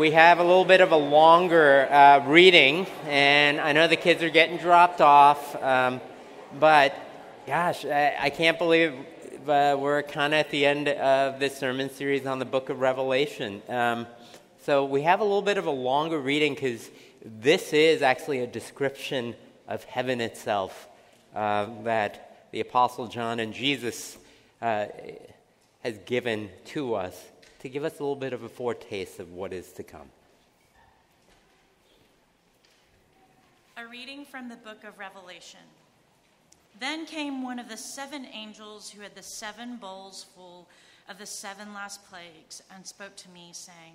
we have a little bit of a longer uh, reading, and I know the kids are getting dropped off, um, but gosh, I, I can't believe uh, we're kind of at the end of this sermon series on the book of Revelation. Um, so we have a little bit of a longer reading because this is actually a description of heaven itself uh, that the Apostle John and Jesus uh, has given to us to give us a little bit of a foretaste of what is to come. A reading from the book of Revelation. Then came one of the seven angels who had the seven bowls full of the seven last plagues and spoke to me, saying,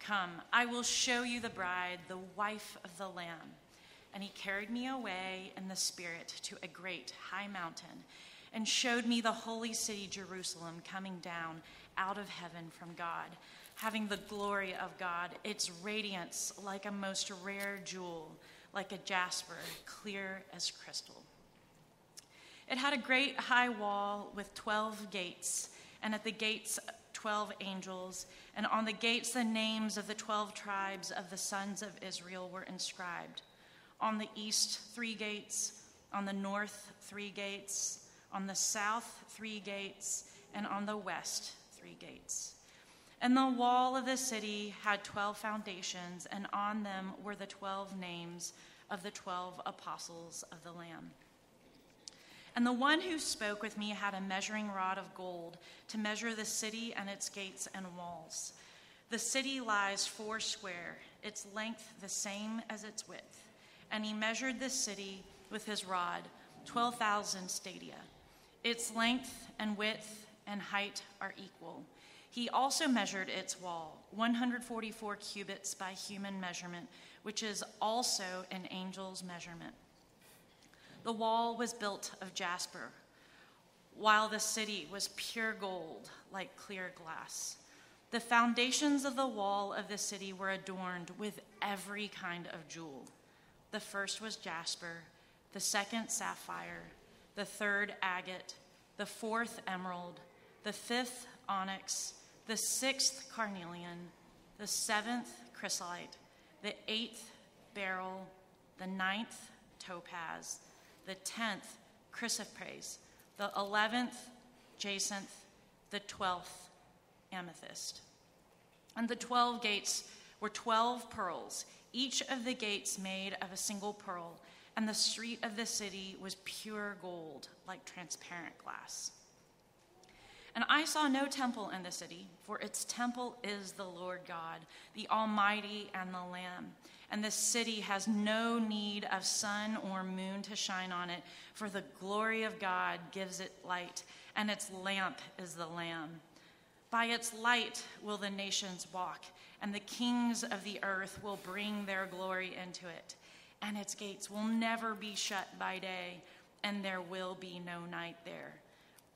Come, I will show you the bride, the wife of the Lamb. And he carried me away in the Spirit to a great high mountain and showed me the holy city, Jerusalem, coming down out of heaven from God, having the glory of God, its radiance like a most rare jewel, like a jasper, clear as crystal. It had a great high wall with 12 gates, and at the gates, 12 angels, and on the gates, the names of the 12 tribes of the sons of Israel were inscribed. On the east, three gates, on the north, three gates, on the south, three gates, and on the west, three gates. And the wall of the city had 12 foundations, and on them were the 12 names of the 12 apostles of the Lamb. And the one who spoke with me had a measuring rod of gold to measure the city and its gates and walls. The city lies four square, its length the same as its width. And he measured the city with his rod, 12,000 stadia. Its length and width and height are equal. He also measured its wall, 144 cubits by human measurement, which is also an angel's measurement. The wall was built of jasper, while the city was pure gold, like clear glass. The foundations of the wall of the city were adorned with every kind of jewel. The first was jasper, the second, sapphire, the third, agate, the fourth, emerald the fifth onyx, the sixth carnelian, the seventh chrysolite, the eighth beryl, the ninth topaz, the tenth chrysoprase, the eleventh jacinth, the twelfth amethyst. And the twelve gates were twelve pearls, each of the gates made of a single pearl, and the street of the city was pure gold, like transparent glass. And I saw no temple in the city, for its temple is the Lord God, the Almighty and the Lamb. And the city has no need of sun or moon to shine on it, for the glory of God gives it light, and its lamp is the Lamb. By its light will the nations walk, and the kings of the earth will bring their glory into it. And its gates will never be shut by day, and there will be no night there.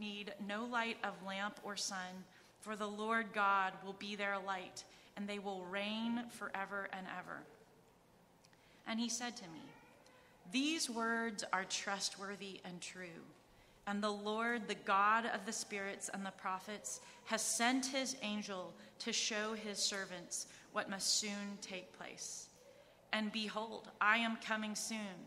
need no light of lamp or sun, for the Lord God will be their light, and they will reign forever and ever. And he said to me, These words are trustworthy and true. And the Lord, the God of the spirits and the prophets, has sent his angel to show his servants what must soon take place. And behold, I am coming soon.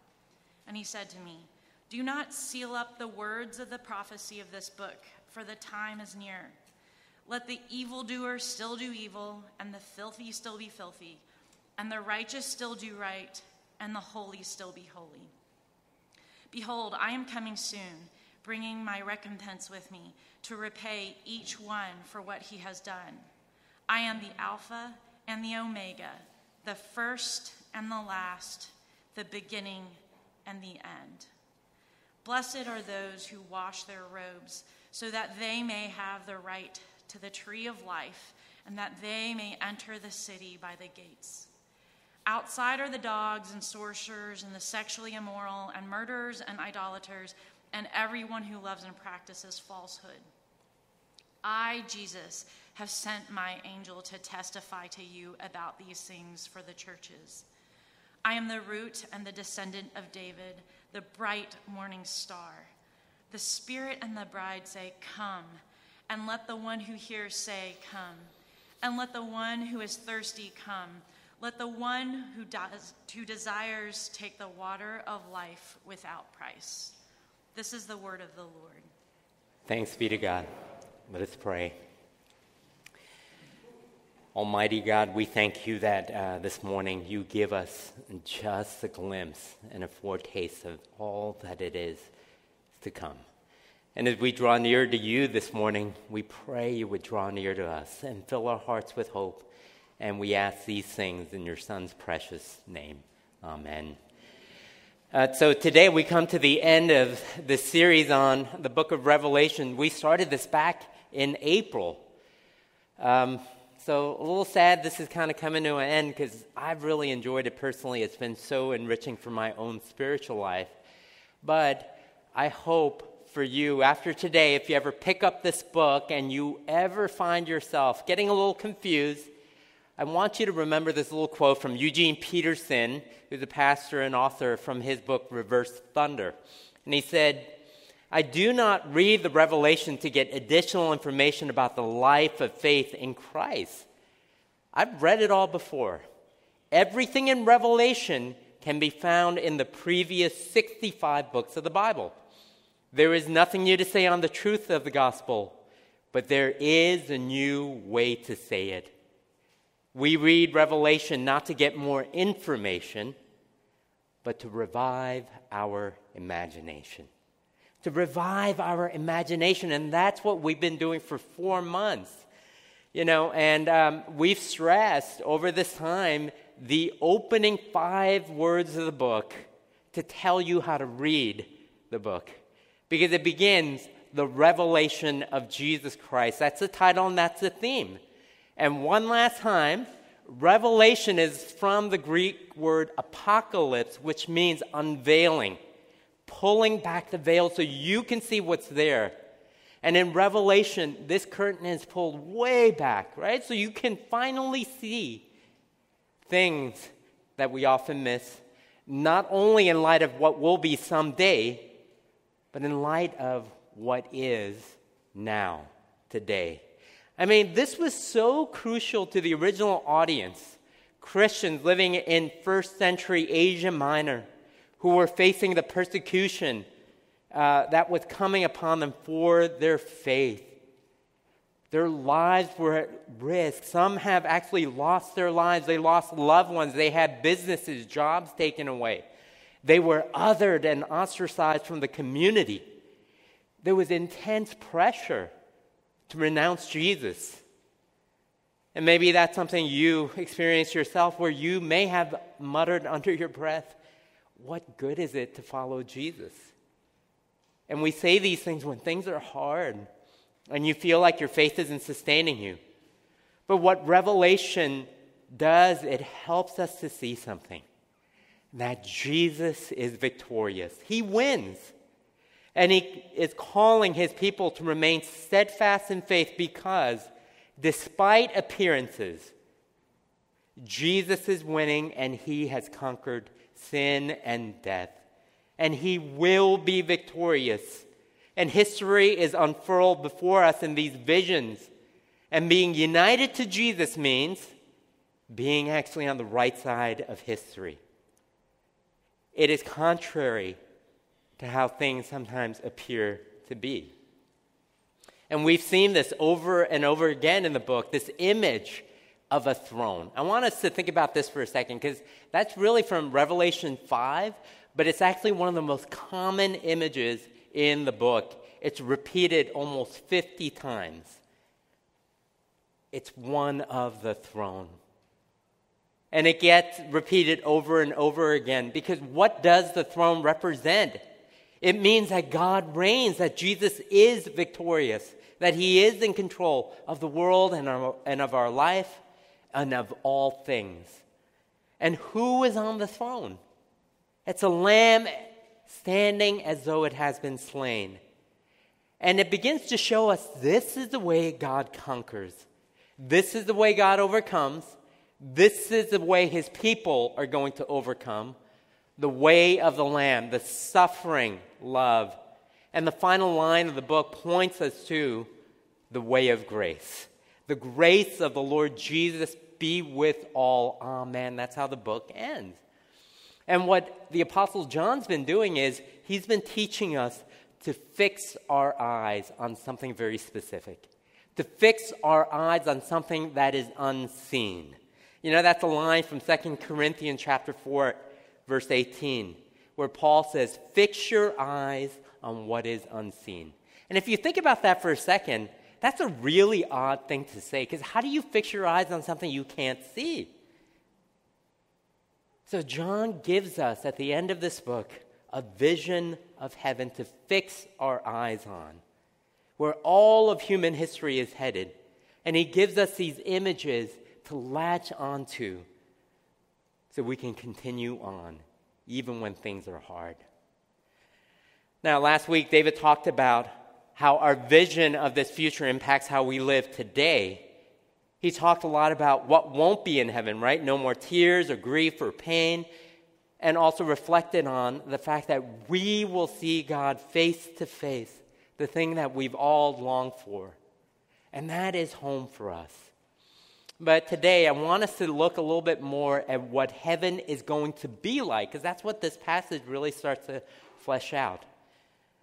And he said to me, Do not seal up the words of the prophecy of this book, for the time is near. Let the evildoer still do evil, and the filthy still be filthy, and the righteous still do right, and the holy still be holy. Behold, I am coming soon, bringing my recompense with me to repay each one for what he has done. I am the Alpha and the Omega, the first and the last, the beginning and the end. Blessed are those who wash their robes, so that they may have the right to the tree of life, and that they may enter the city by the gates. Outside are the dogs and sorcerers and the sexually immoral and murderers and idolaters and everyone who loves and practices falsehood. I, Jesus, have sent my angel to testify to you about these things for the churches. I am the root and the descendant of David, the bright morning star. The Spirit and the bride say, Come and let the one who hears say, Come. And let the one who is thirsty come. Let the one who, does, who desires take the water of life without price. This is the word of the Lord. Thanks be to God. Let us pray. Almighty God, we thank you that uh, this morning you give us just a glimpse and a foretaste of all that it is to come. And as we draw near to you this morning, we pray you would draw near to us and fill our hearts with hope. And we ask these things in your Son's precious name. Amen. Uh, so today we come to the end of the series on the book of Revelation. We started this back in April. Um, so a little sad this is kind of coming to an end because I've really enjoyed it personally. It's been so enriching for my own spiritual life. But I hope for you after today, if you ever pick up this book and you ever find yourself getting a little confused, I want you to remember this little quote from Eugene Peterson, who's a pastor and author from his book, Reverse Thunder. And he said, I do not read the Revelation to get additional information about the life of faith in Christ. I've read it all before. Everything in Revelation can be found in the previous 65 books of the Bible. There is nothing new to say on the truth of the gospel, but there is a new way to say it. We read Revelation not to get more information, but to revive our imagination. To revive our imagination. And that's what we've been doing for four months. You know, and um, we've stressed over this time the opening five words of the book to tell you how to read the book because it begins the revelation of Jesus Christ. That's the title and that's the theme. And one last time, revelation is from the Greek word apocalypse, which means unveiling, pulling back the veil so you can see what's there. And in Revelation, this curtain is pulled way back, right? So you can finally see things that we often miss, not only in light of what will be someday, but in light of what is now, today. I mean, this was so crucial to the original audience Christians living in first century Asia Minor who were facing the persecution uh, that was coming upon them for their faith. Their lives were at risk. Some have actually lost their lives. They lost loved ones. They had businesses, jobs taken away. They were othered and ostracized from the community. There was intense pressure to renounce Jesus. And maybe that's something you experience yourself where you may have muttered under your breath, What good is it to follow Jesus? And we say these things when things are hard and you feel like your faith isn't sustaining you. But what Revelation does, it helps us to see something that Jesus is victorious. He wins. And he is calling his people to remain steadfast in faith because, despite appearances, Jesus is winning, and he has conquered sin and death. And he will be victorious. And history is unfurled before us in these visions. And being united to Jesus means being actually on the right side of history. It is contrary to how things sometimes appear to be. And we've seen this over and over again in the book this image of a throne. I want us to think about this for a second because that's really from Revelation 5, but it's actually one of the most common images in the book. It's repeated almost 50 times. It's one of the throne. And it gets repeated over and over again because what does the throne represent? It means that God reigns, that Jesus is victorious, that he is in control of the world and, our, and of our life and of all things. And who is on the throne? It's a lamb standing as though it has been slain. And it begins to show us this is the way God conquers. This is the way God overcomes. This is the way his people are going to overcome. The way of the Lamb, the suffering love. And the final line of the book points us to the way of grace. The grace of the Lord Jesus be with all. Amen. That's how the book ends. And what the Apostle John's been doing is he's been teaching us to fix our eyes on something very specific, to fix our eyes on something that is unseen. You know, that's a line from 2 Corinthians chapter 4, verse 18, where Paul says, Fix your eyes on what is unseen. And if you think about that for a second, that's a really odd thing to say because how do you fix your eyes on something you can't see? So, John gives us at the end of this book a vision of heaven to fix our eyes on, where all of human history is headed. And he gives us these images to latch onto so we can continue on, even when things are hard. Now, last week, David talked about how our vision of this future impacts how we live today. He talked a lot about what won't be in heaven, right? No more tears or grief or pain. And also reflected on the fact that we will see God face to face, the thing that we've all longed for. And that is home for us. But today, I want us to look a little bit more at what heaven is going to be like, because that's what this passage really starts to flesh out.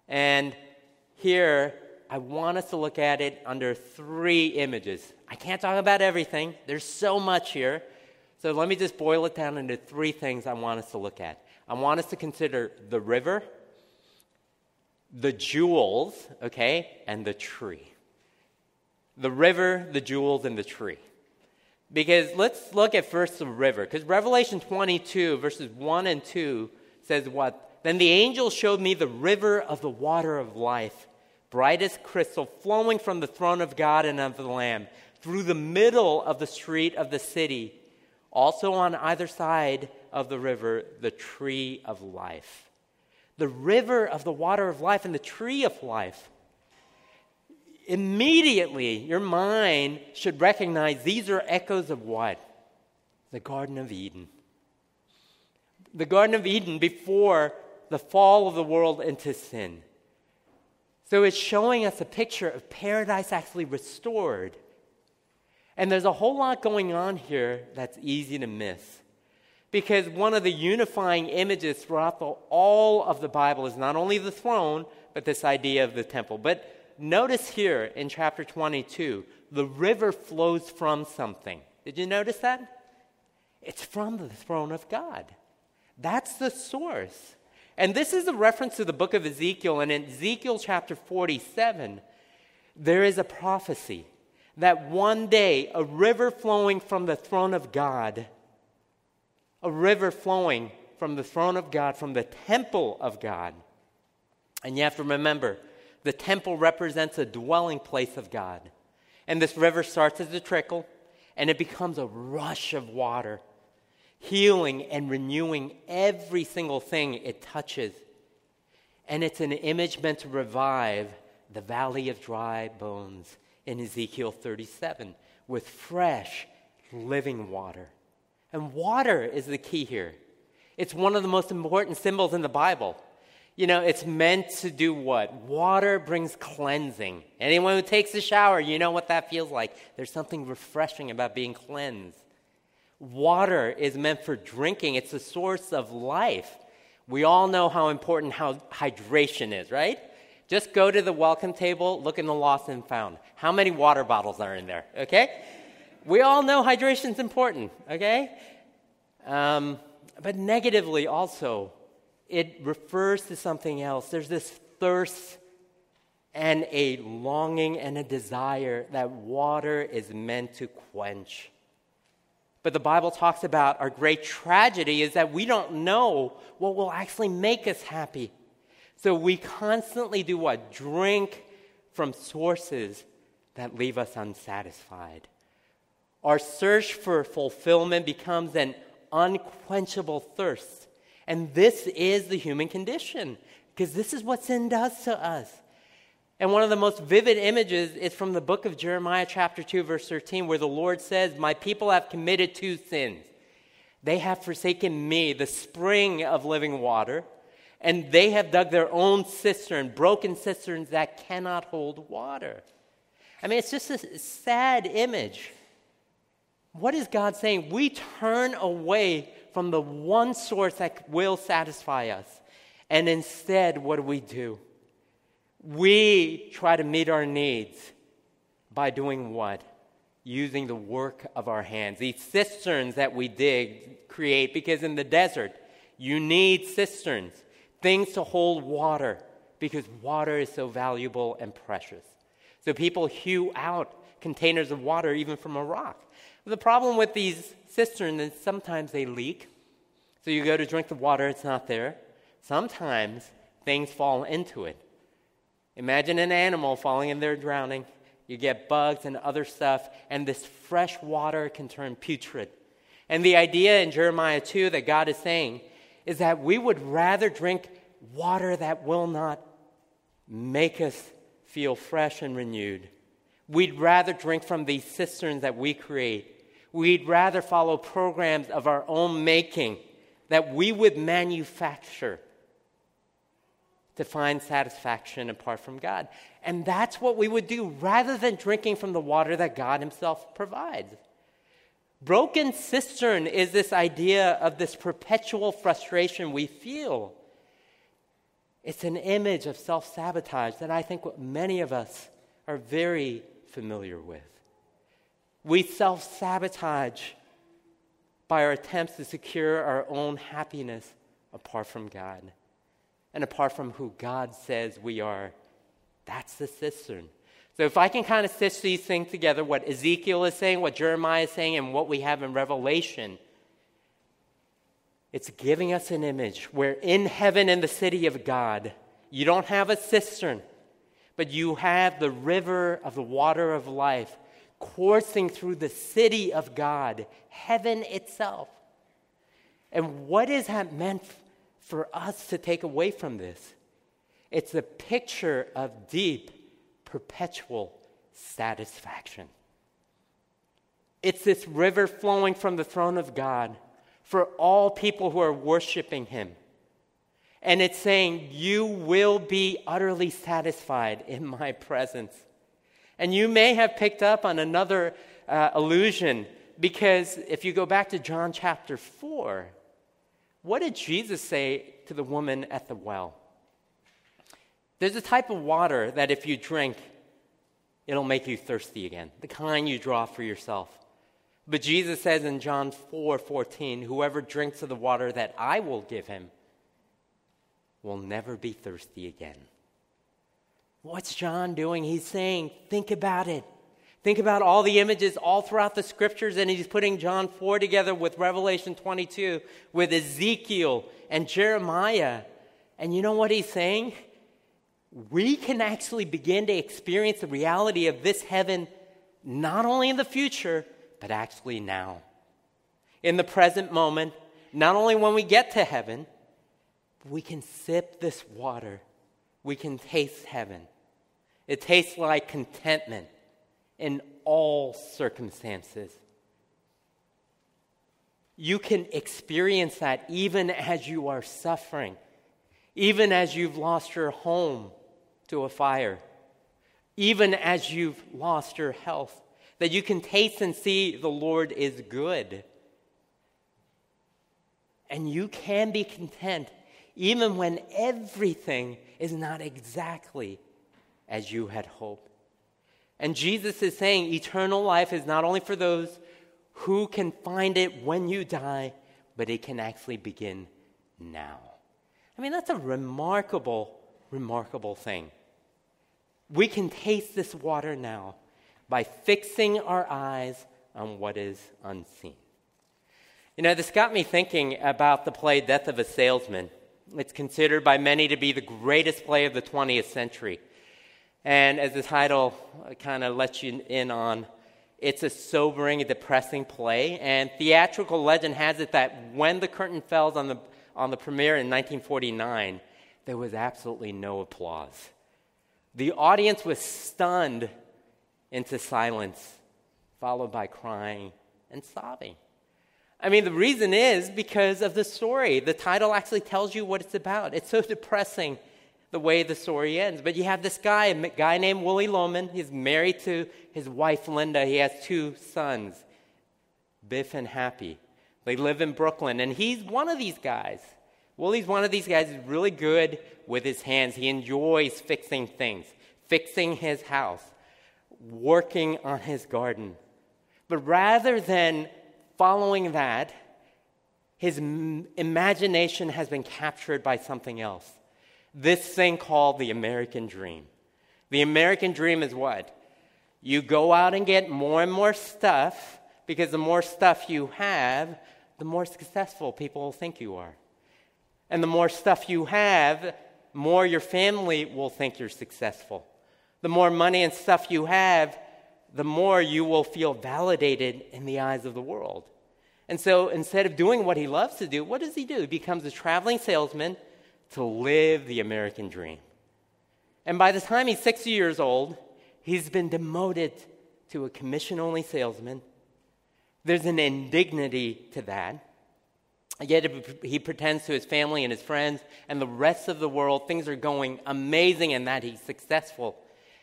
And here, I want us to look at it under three images. I can't talk about everything, there's so much here. So let me just boil it down into three things I want us to look at. I want us to consider the river, the jewels, okay, and the tree. The river, the jewels, and the tree. Because let's look at first the river. Because Revelation 22, verses 1 and 2 says what? Then the angel showed me the river of the water of life bright as crystal, flowing from the throne of God and of the Lamb, through the middle of the street of the city. Also on either side of the river, the tree of life. The river of the water of life and the tree of life. Immediately, your mind should recognize these are echoes of what? The Garden of Eden. The Garden of Eden before the fall of the world into sin. So it's showing us a picture of paradise actually restored. And there's a whole lot going on here that's easy to miss. Because one of the unifying images throughout the, all of the Bible is not only the throne, but this idea of the temple. But notice here in chapter 22, the river flows from something. Did you notice that? It's from the throne of God. That's the source. And this is a reference to the book of Ezekiel. And in Ezekiel chapter 47, there is a prophecy that one day a river flowing from the throne of God, a river flowing from the throne of God, from the temple of God. And you have to remember, the temple represents a dwelling place of God. And this river starts as a trickle, and it becomes a rush of water healing and renewing every single thing it touches. And it's an image meant to revive the valley of dry bones in Ezekiel 37 with fresh, living water. And water is the key here. It's one of the most important symbols in the Bible. You know, it's meant to do what? Water brings cleansing. Anyone who takes a shower, you know what that feels like. There's something refreshing about being cleansed. Water is meant for drinking, it's a source of life. We all know how important how hydration is, right? Just go to the welcome table, look in the lost and found. How many water bottles are in there? Okay? We all know hydration is important, okay? Um, but negatively also, it refers to something else. There's this thirst and a longing and a desire that water is meant to quench. But the Bible talks about our great tragedy is that we don't know what will actually make us happy. So we constantly do what? Drink from sources that leave us unsatisfied. Our search for fulfillment becomes an unquenchable thirst. And this is the human condition, because this is what sin does to us. And one of the most vivid images is from the book of Jeremiah, chapter 2, verse 13, where the Lord says, My people have committed two sins. They have forsaken me, the spring of living water, and they have dug their own cistern, broken cisterns that cannot hold water. I mean, it's just a sad image. What is God saying? We turn away from the one source that will satisfy us. And instead, what do we do? We try to meet our needs by doing what? Using the work of our hands. These cisterns that we dig, create, because in the desert, you need cisterns, things to hold water, because water is so valuable and precious. So people hew out containers of water even from a rock. The problem with these cisterns is sometimes they leak. So you go to drink the water, it's not there. Sometimes things fall into it. Imagine an animal falling in there drowning. You get bugs and other stuff, and this fresh water can turn putrid. And the idea in Jeremiah 2 that God is saying is that we would rather drink water that will not make us feel fresh and renewed. We'd rather drink from these cisterns that we create. We'd rather follow programs of our own making that we would manufacture to find satisfaction apart from God. And that's what we would do rather than drinking from the water that God Himself provides. Broken cistern is this idea of this perpetual frustration we feel. It's an image of self sabotage that I think many of us are very familiar with. We self sabotage by our attempts to secure our own happiness apart from God and apart from who God says we are. That's the cistern. So, if I can kind of stitch these things together, what Ezekiel is saying, what Jeremiah is saying, and what we have in Revelation, it's giving us an image where in heaven, in the city of God, you don't have a cistern, but you have the river of the water of life coursing through the city of God, heaven itself. And what is that meant for us to take away from this. It's a picture of deep, perpetual satisfaction. It's this river flowing from the throne of God for all people who are worshiping Him. And it's saying, You will be utterly satisfied in my presence. And you may have picked up on another uh, because if you go back to John chapter 4, what did Jesus say to the woman at the well? There's a type of water that if you drink, it'll make you thirsty again, the kind you draw for yourself. But Jesus says in John 4 14, whoever drinks of the water that I will give him will never be thirsty again. What's John doing? He's saying, think about it. Think about all the images all throughout the scriptures, and he's putting John 4 together with Revelation 22, with Ezekiel and Jeremiah. And you know what he's saying? We can actually begin to experience the reality of this heaven not only in the future, but actually now. In the present moment, not only when we get to heaven, we can sip this water, we can taste heaven. It tastes like contentment in all circumstances. you can experience that even as you are suffering, even as you've lost your home to a fire, even as you've lost your health, that you can taste and see the Lord is good. And you can be content even when everything is not exactly as you had hoped. And Jesus is saying eternal life is not only for those who can find it when you die, but it can actually begin now. I mean, that's a remarkable, remarkable thing. We can taste this water now by fixing our eyes on what is unseen. You know, this got me thinking about the play Death of a Salesman. It's considered by many to be the greatest play of the 20th century. And as the title kind of lets you in on, it's a sobering, depressing play. And theatrical legend has it that when the curtain fell on the, on the premiere in 1949, there was absolutely no applause. The audience was stunned into silence, followed by crying and sobbing. I mean, the reason is because of the story. The title actually tells you what it's about. It's so depressing the way the story ends. But you have this guy, a guy named Willy Loman. He's married to his wife, Linda. He has two sons, Biff and Happy. They live in Brooklyn, and he's one of these guys. Willy's one of these guys who's really good with his hands. He enjoys fixing things, fixing his house, working on his garden. But rather than following that, his imagination has been captured by something else this thing called the American dream. The American dream is what? You go out and get more and more stuff because the more stuff you have, the more successful people will think you are. And the more stuff you have, more your family will think you're successful. The more money and stuff you have, the more you will feel validated in the eyes of the world. And so instead of doing what he loves to do, what does he do? He becomes a traveling salesman to live the American dream. And by the time he's 60 years old, he's been demoted to a commission only salesman. There's an indignity to that. Yet he pretends to his family and his friends and the rest of the world things are going amazing and that he's successful.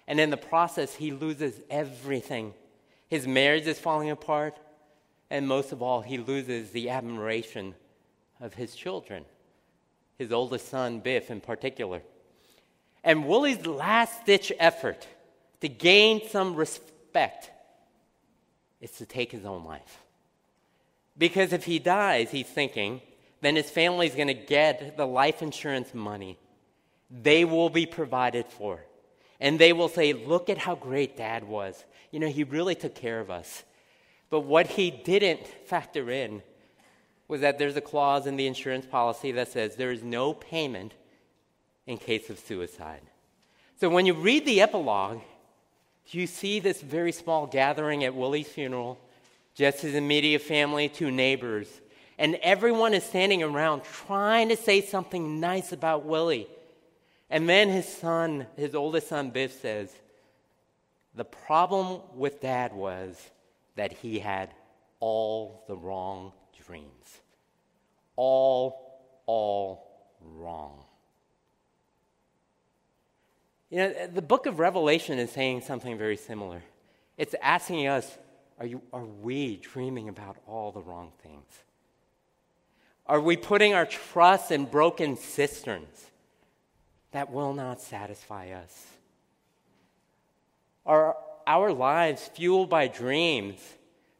And in the process, he loses everything. His marriage is falling apart. And most of all, he loses the admiration of his children his oldest son, Biff, in particular. And Willy's last ditch effort to gain some respect is to take his own life. Because if he dies, he's thinking, then his family's going to get the life insurance money. They will be provided for. And they will say, Look at how great dad was. You know, he really took care of us. But what he didn't factor in was that there's a clause in the insurance policy that says there is no payment in case of suicide. So when you read the epilogue, you see this very small gathering at Willy's funeral, just his immediate family, two neighbors, and everyone is standing around trying to say something nice about Willy. And then his son, his oldest son, Biff, says, The problem with dad was that he had all the wrong dreams. All, all wrong. You know, the book of Revelation is saying something very similar. It's asking us are, you, are we dreaming about all the wrong things? Are we putting our trust in broken cisterns that will not satisfy us? Are our lives fueled by dreams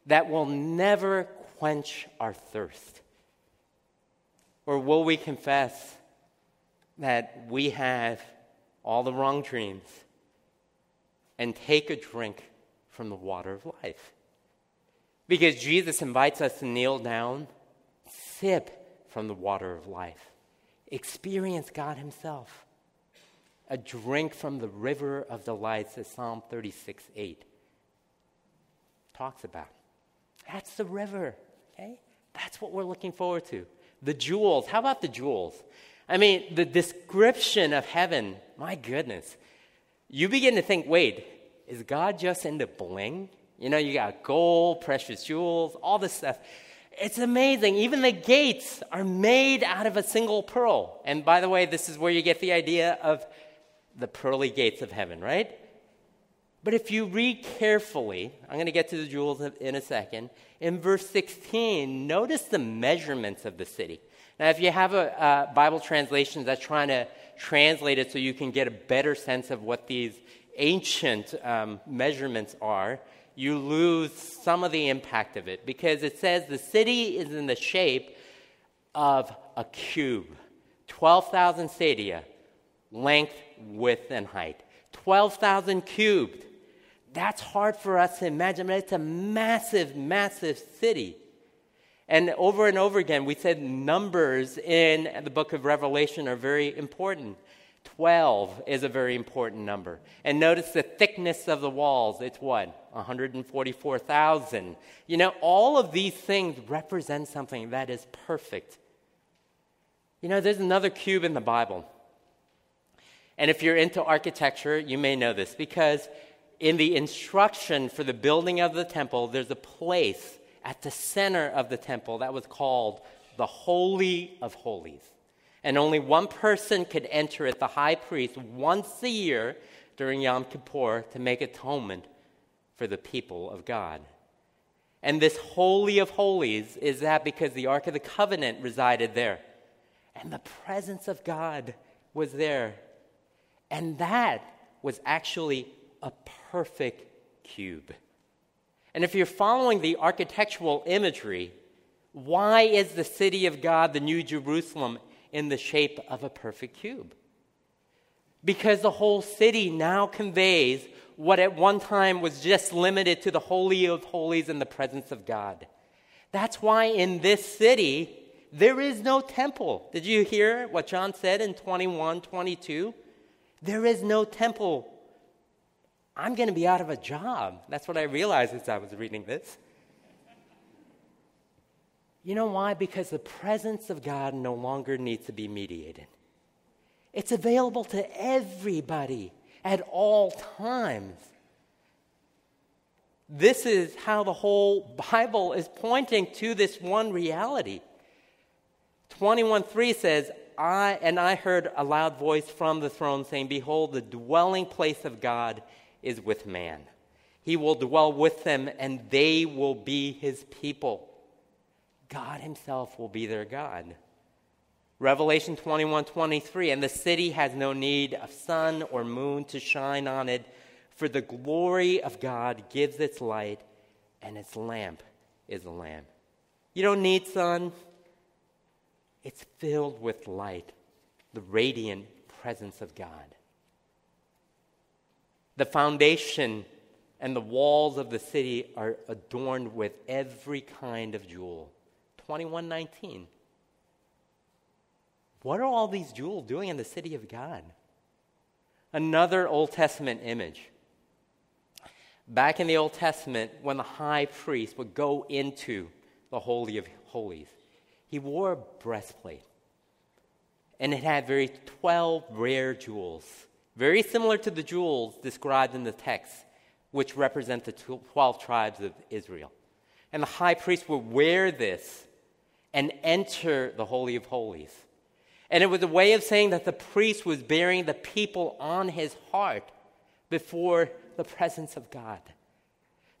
that will never quench our thirst? Or will we confess that we have all the wrong dreams and take a drink from the water of life? Because Jesus invites us to kneel down, sip from the water of life, experience God Himself, a drink from the river of delights, as Psalm 36 8 talks about. That's the river. Okay? That's what we're looking forward to. The jewels. How about the jewels? I mean, the description of heaven, my goodness. You begin to think, wait, is God just into bling? You know, you got gold, precious jewels, all this stuff. It's amazing. Even the gates are made out of a single pearl. And by the way, this is where you get the idea of the pearly gates of heaven, right? But if you read carefully, I'm going to get to the jewels in a second. In verse 16, notice the measurements of the city. Now, if you have a, a Bible translation that's trying to translate it so you can get a better sense of what these ancient um, measurements are, you lose some of the impact of it because it says the city is in the shape of a cube 12,000 stadia, length, width, and height. 12,000 cubed. That's hard for us to imagine, it's a massive, massive city. And over and over again, we said numbers in the book of Revelation are very important. 12 is a very important number. And notice the thickness of the walls. It's what? 144,000. You know, all of these things represent something that is perfect. You know, there's another cube in the Bible. And if you're into architecture, you may know this because in the instruction for the building of the temple, there's a place at the center of the temple that was called the Holy of Holies. And only one person could enter it, the high priest, once a year during Yom Kippur to make atonement for the people of God. And this Holy of Holies is that because the Ark of the Covenant resided there. And the presence of God was there. And that was actually a perfect cube. And if you're following the architectural imagery, why is the city of God, the New Jerusalem, in the shape of a perfect cube? Because the whole city now conveys what at one time was just limited to the Holy of Holies and the presence of God. That's why in this city, there is no temple. Did you hear what John said in 21 22? There is no temple I'm going to be out of a job. That's what I realized as I was reading this. You know why? Because the presence of God no longer needs to be mediated. It's available to everybody at all times. This is how the whole Bible is pointing to this one reality. 21:3 says, "I and I heard a loud voice from the throne saying, behold, the dwelling place of God is with man. He will dwell with them, and they will be his people. God himself will be their God. Revelation 21 23, and the city has no need of sun or moon to shine on it, for the glory of God gives its light, and its lamp is a lamp. You don't need sun, it's filled with light, the radiant presence of God. The foundation and the walls of the city are adorned with every kind of jewel. 2119. What are all these jewels doing in the city of God? Another Old Testament image. Back in the Old Testament, when the high priest would go into the Holy of Holies, he wore a breastplate. And it had very 12 rare jewels very similar to the jewels described in the text, which represent the 12 tribes of Israel. And the high priest would wear this and enter the Holy of Holies. And it was a way of saying that the priest was bearing the people on his heart before the presence of God.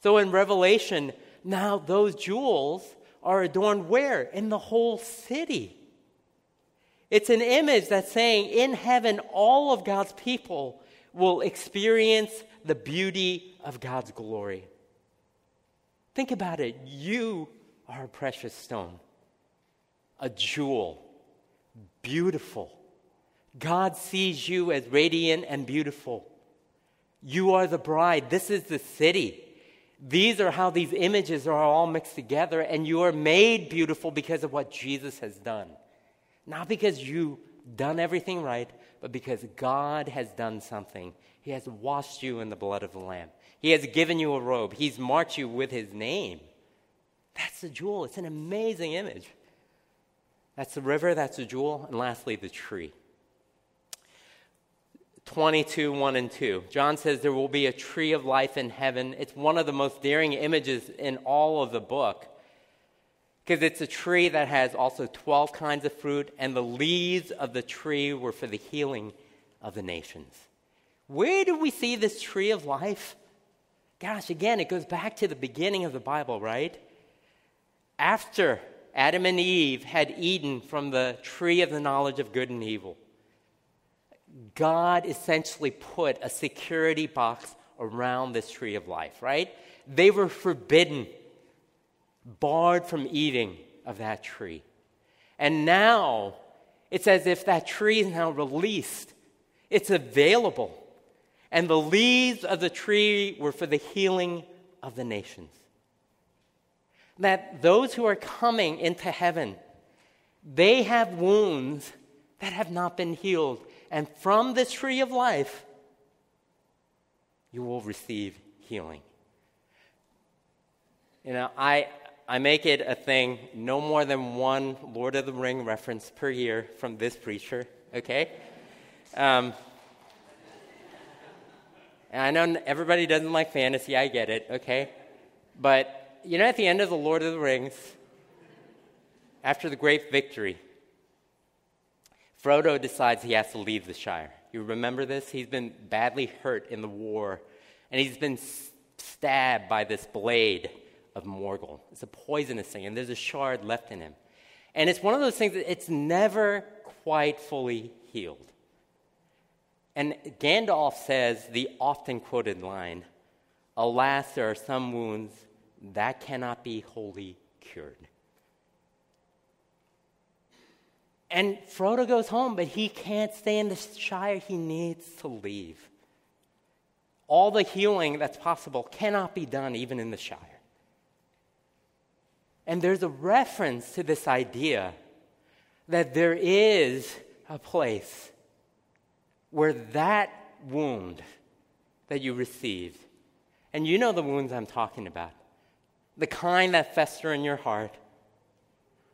So in Revelation, now those jewels are adorned where? In the whole city. It's an image that's saying in heaven, all of God's people will experience the beauty of God's glory. Think about it. You are a precious stone, a jewel, beautiful. God sees you as radiant and beautiful. You are the bride. This is the city. These are how these images are all mixed together, and you are made beautiful because of what Jesus has done. Not because you've done everything right, but because God has done something. He has washed you in the blood of the Lamb. He has given you a robe. He's marked you with His name. That's the jewel. It's an amazing image. That's the river, that's the jewel, and lastly, the tree. 22, 1 and 2. John says there will be a tree of life in heaven. It's one of the most daring images in all of the book. Because it's a tree that has also 12 kinds of fruit, and the leaves of the tree were for the healing of the nations. Where do we see this tree of life? Gosh, again, it goes back to the beginning of the Bible, right? After Adam and Eve had eaten from the tree of the knowledge of good and evil, God essentially put a security box around this tree of life, right? They were forbidden, barred from eating of that tree. And now it's as if that tree is now released, it's available. And the leaves of the tree were for the healing of the nations. That those who are coming into heaven, they have wounds that have not been healed. And from this tree of life, you will receive healing. You know, I, I make it a thing, no more than one Lord of the Ring reference per year from this preacher, okay? Um, and I know everybody doesn't like fantasy, I get it, okay? But, you know, at the end of The Lord of the Rings, after the great victory, Frodo decides he has to leave the Shire. You remember this? He's been badly hurt in the war, and he's been stabbed by this blade of Morgul. It's a poisonous thing, and there's a shard left in him. And it's one of those things that it's never quite fully healed. And Gandalf says the often quoted line Alas, there are some wounds that cannot be wholly cured. And Frodo goes home, but he can't stay in the Shire. He needs to leave. All the healing that's possible cannot be done even in the Shire. And there's a reference to this idea that there is a place where that wound that you received, and you know the wounds I'm talking about, the kind that fester in your heart,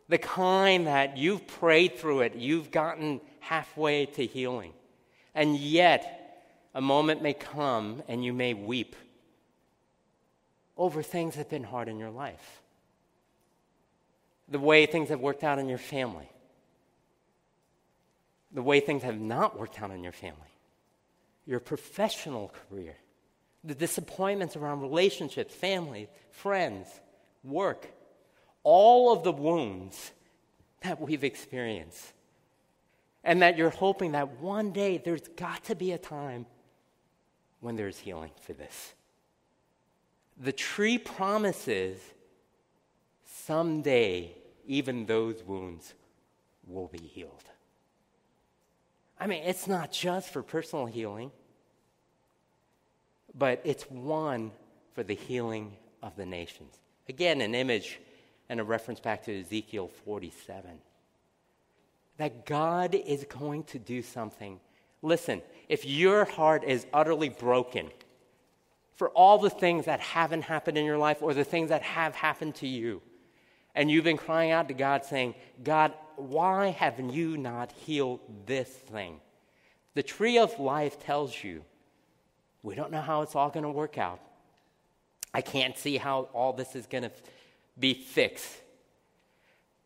the kind that you've prayed through it, you've gotten halfway to healing. And yet, a moment may come and you may weep over things that have been hard in your life. The way things have worked out in your family. The way things have not worked out in your family. Your professional career. The disappointments around relationships, family, friends, work all of the wounds that we've experienced. And that you're hoping that one day there's got to be a time when there's healing for this. The tree promises someday even those wounds will be healed. I mean, it's not just for personal healing, but it's one for the healing of the nations. Again, an image and a reference back to Ezekiel 47. That God is going to do something. Listen, if your heart is utterly broken for all the things that haven't happened in your life or the things that have happened to you, and you've been crying out to God saying, God, why haven't you not healed this thing? The tree of life tells you, we don't know how it's all going to work out. I can't see how all this is going to be fixed.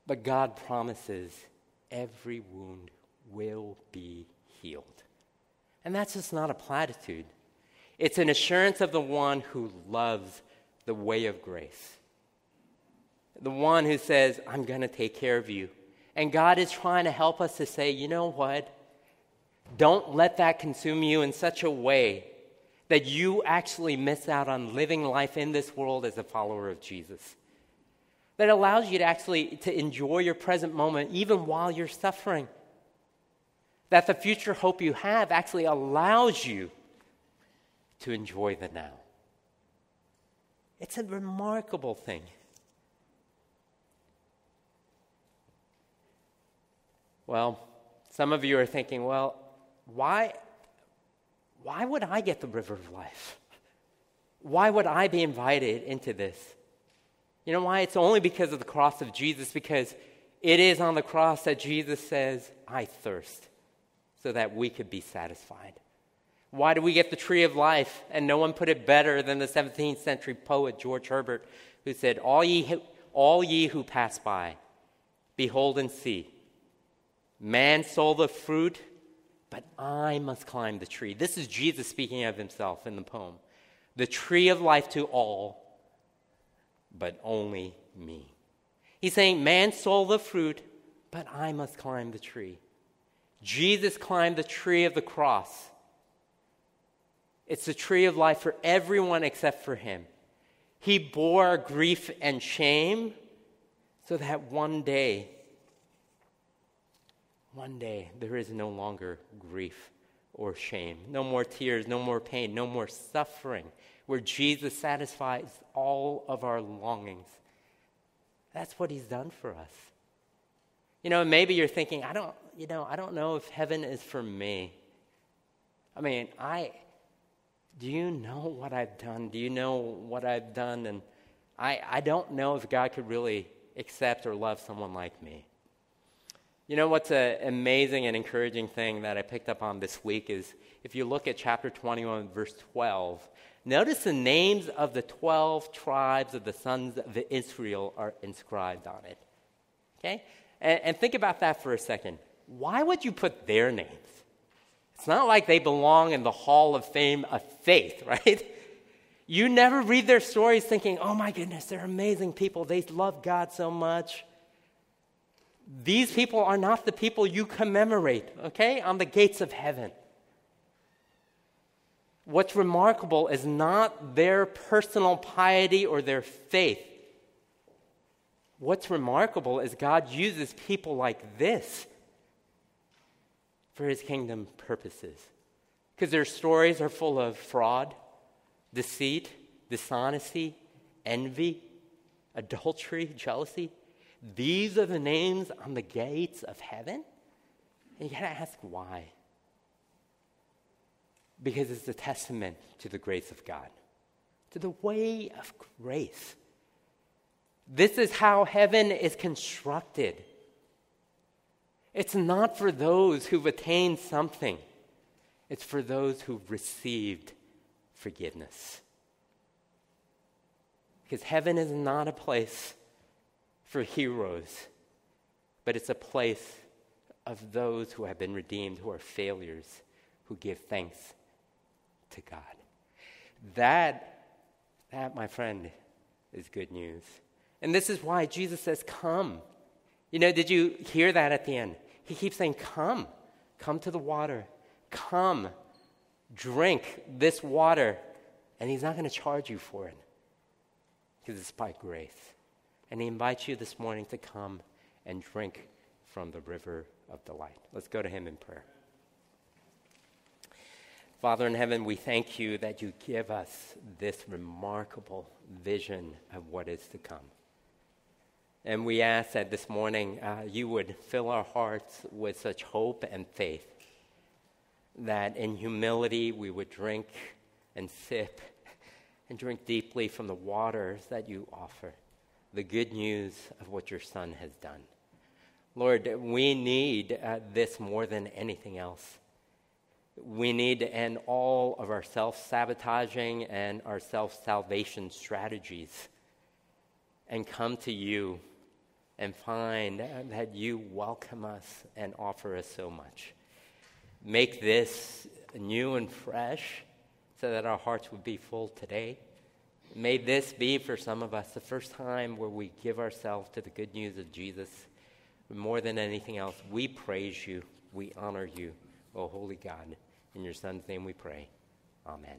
But God promises every wound will be healed. And that's just not a platitude, it's an assurance of the one who loves the way of grace. The one who says, I'm going to take care of you. And God is trying to help us to say, you know what? Don't let that consume you in such a way that you actually miss out on living life in this world as a follower of Jesus that allows you to actually to enjoy your present moment even while you're suffering that the future hope you have actually allows you to enjoy the now it's a remarkable thing well some of you are thinking well why why would i get the river of life why would i be invited into this you know why? It's only because of the cross of Jesus, because it is on the cross that Jesus says, I thirst, so that we could be satisfied. Why do we get the tree of life? And no one put it better than the 17th century poet George Herbert, who said, All ye, all ye who pass by, behold and see. Man sold the fruit, but I must climb the tree. This is Jesus speaking of himself in the poem. The tree of life to all, but only me. He's saying, Man sold the fruit, but I must climb the tree. Jesus climbed the tree of the cross. It's the tree of life for everyone except for him. He bore grief and shame so that one day, one day, there is no longer grief or shame, no more tears, no more pain, no more suffering, where Jesus satisfies all of our longings. That's what he's done for us. You know, maybe you're thinking, I don't, you know, I don't know if heaven is for me. I mean, I do you know what I've done? Do you know what I've done? And I, I don't know if God could really accept or love someone like me. You know what's an amazing and encouraging thing that I picked up on this week is if you look at chapter 21, verse 12, notice the names of the 12 tribes of the sons of Israel are inscribed on it. Okay? And, and think about that for a second. Why would you put their names? It's not like they belong in the hall of fame of faith, right? You never read their stories thinking, oh my goodness, they're amazing people. They love God so much. These people are not the people you commemorate, okay, on the gates of heaven. What's remarkable is not their personal piety or their faith. What's remarkable is God uses people like this for his kingdom purposes. Because their stories are full of fraud, deceit, dishonesty, envy, adultery, jealousy. These are the names on the gates of heaven. And you gotta ask why. Because it's a testament to the grace of God, to the way of grace. This is how heaven is constructed. It's not for those who've attained something, it's for those who've received forgiveness. Because heaven is not a place for heroes, but it's a place of those who have been redeemed, who are failures, who give thanks to God. That, that, my friend, is good news. And this is why Jesus says, Come. You know, did you hear that at the end? He keeps saying, Come, come to the water. Come, drink this water. And He's not going to charge you for it because it's by grace. And He invites you this morning to come and drink from the river of delight. Let's go to Him in prayer. Father in heaven, we thank you that you give us this remarkable vision of what is to come. And we ask that this morning uh, you would fill our hearts with such hope and faith that in humility we would drink and sip and drink deeply from the waters that you offer, the good news of what your Son has done. Lord, we need uh, this more than anything else. We need to end all of our self sabotaging and our self salvation strategies and come to you and find that you welcome us and offer us so much. Make this new and fresh so that our hearts would be full today. May this be for some of us the first time where we give ourselves to the good news of Jesus. More than anything else, we praise you, we honor you, O holy God. In your Son's name we pray. Amen.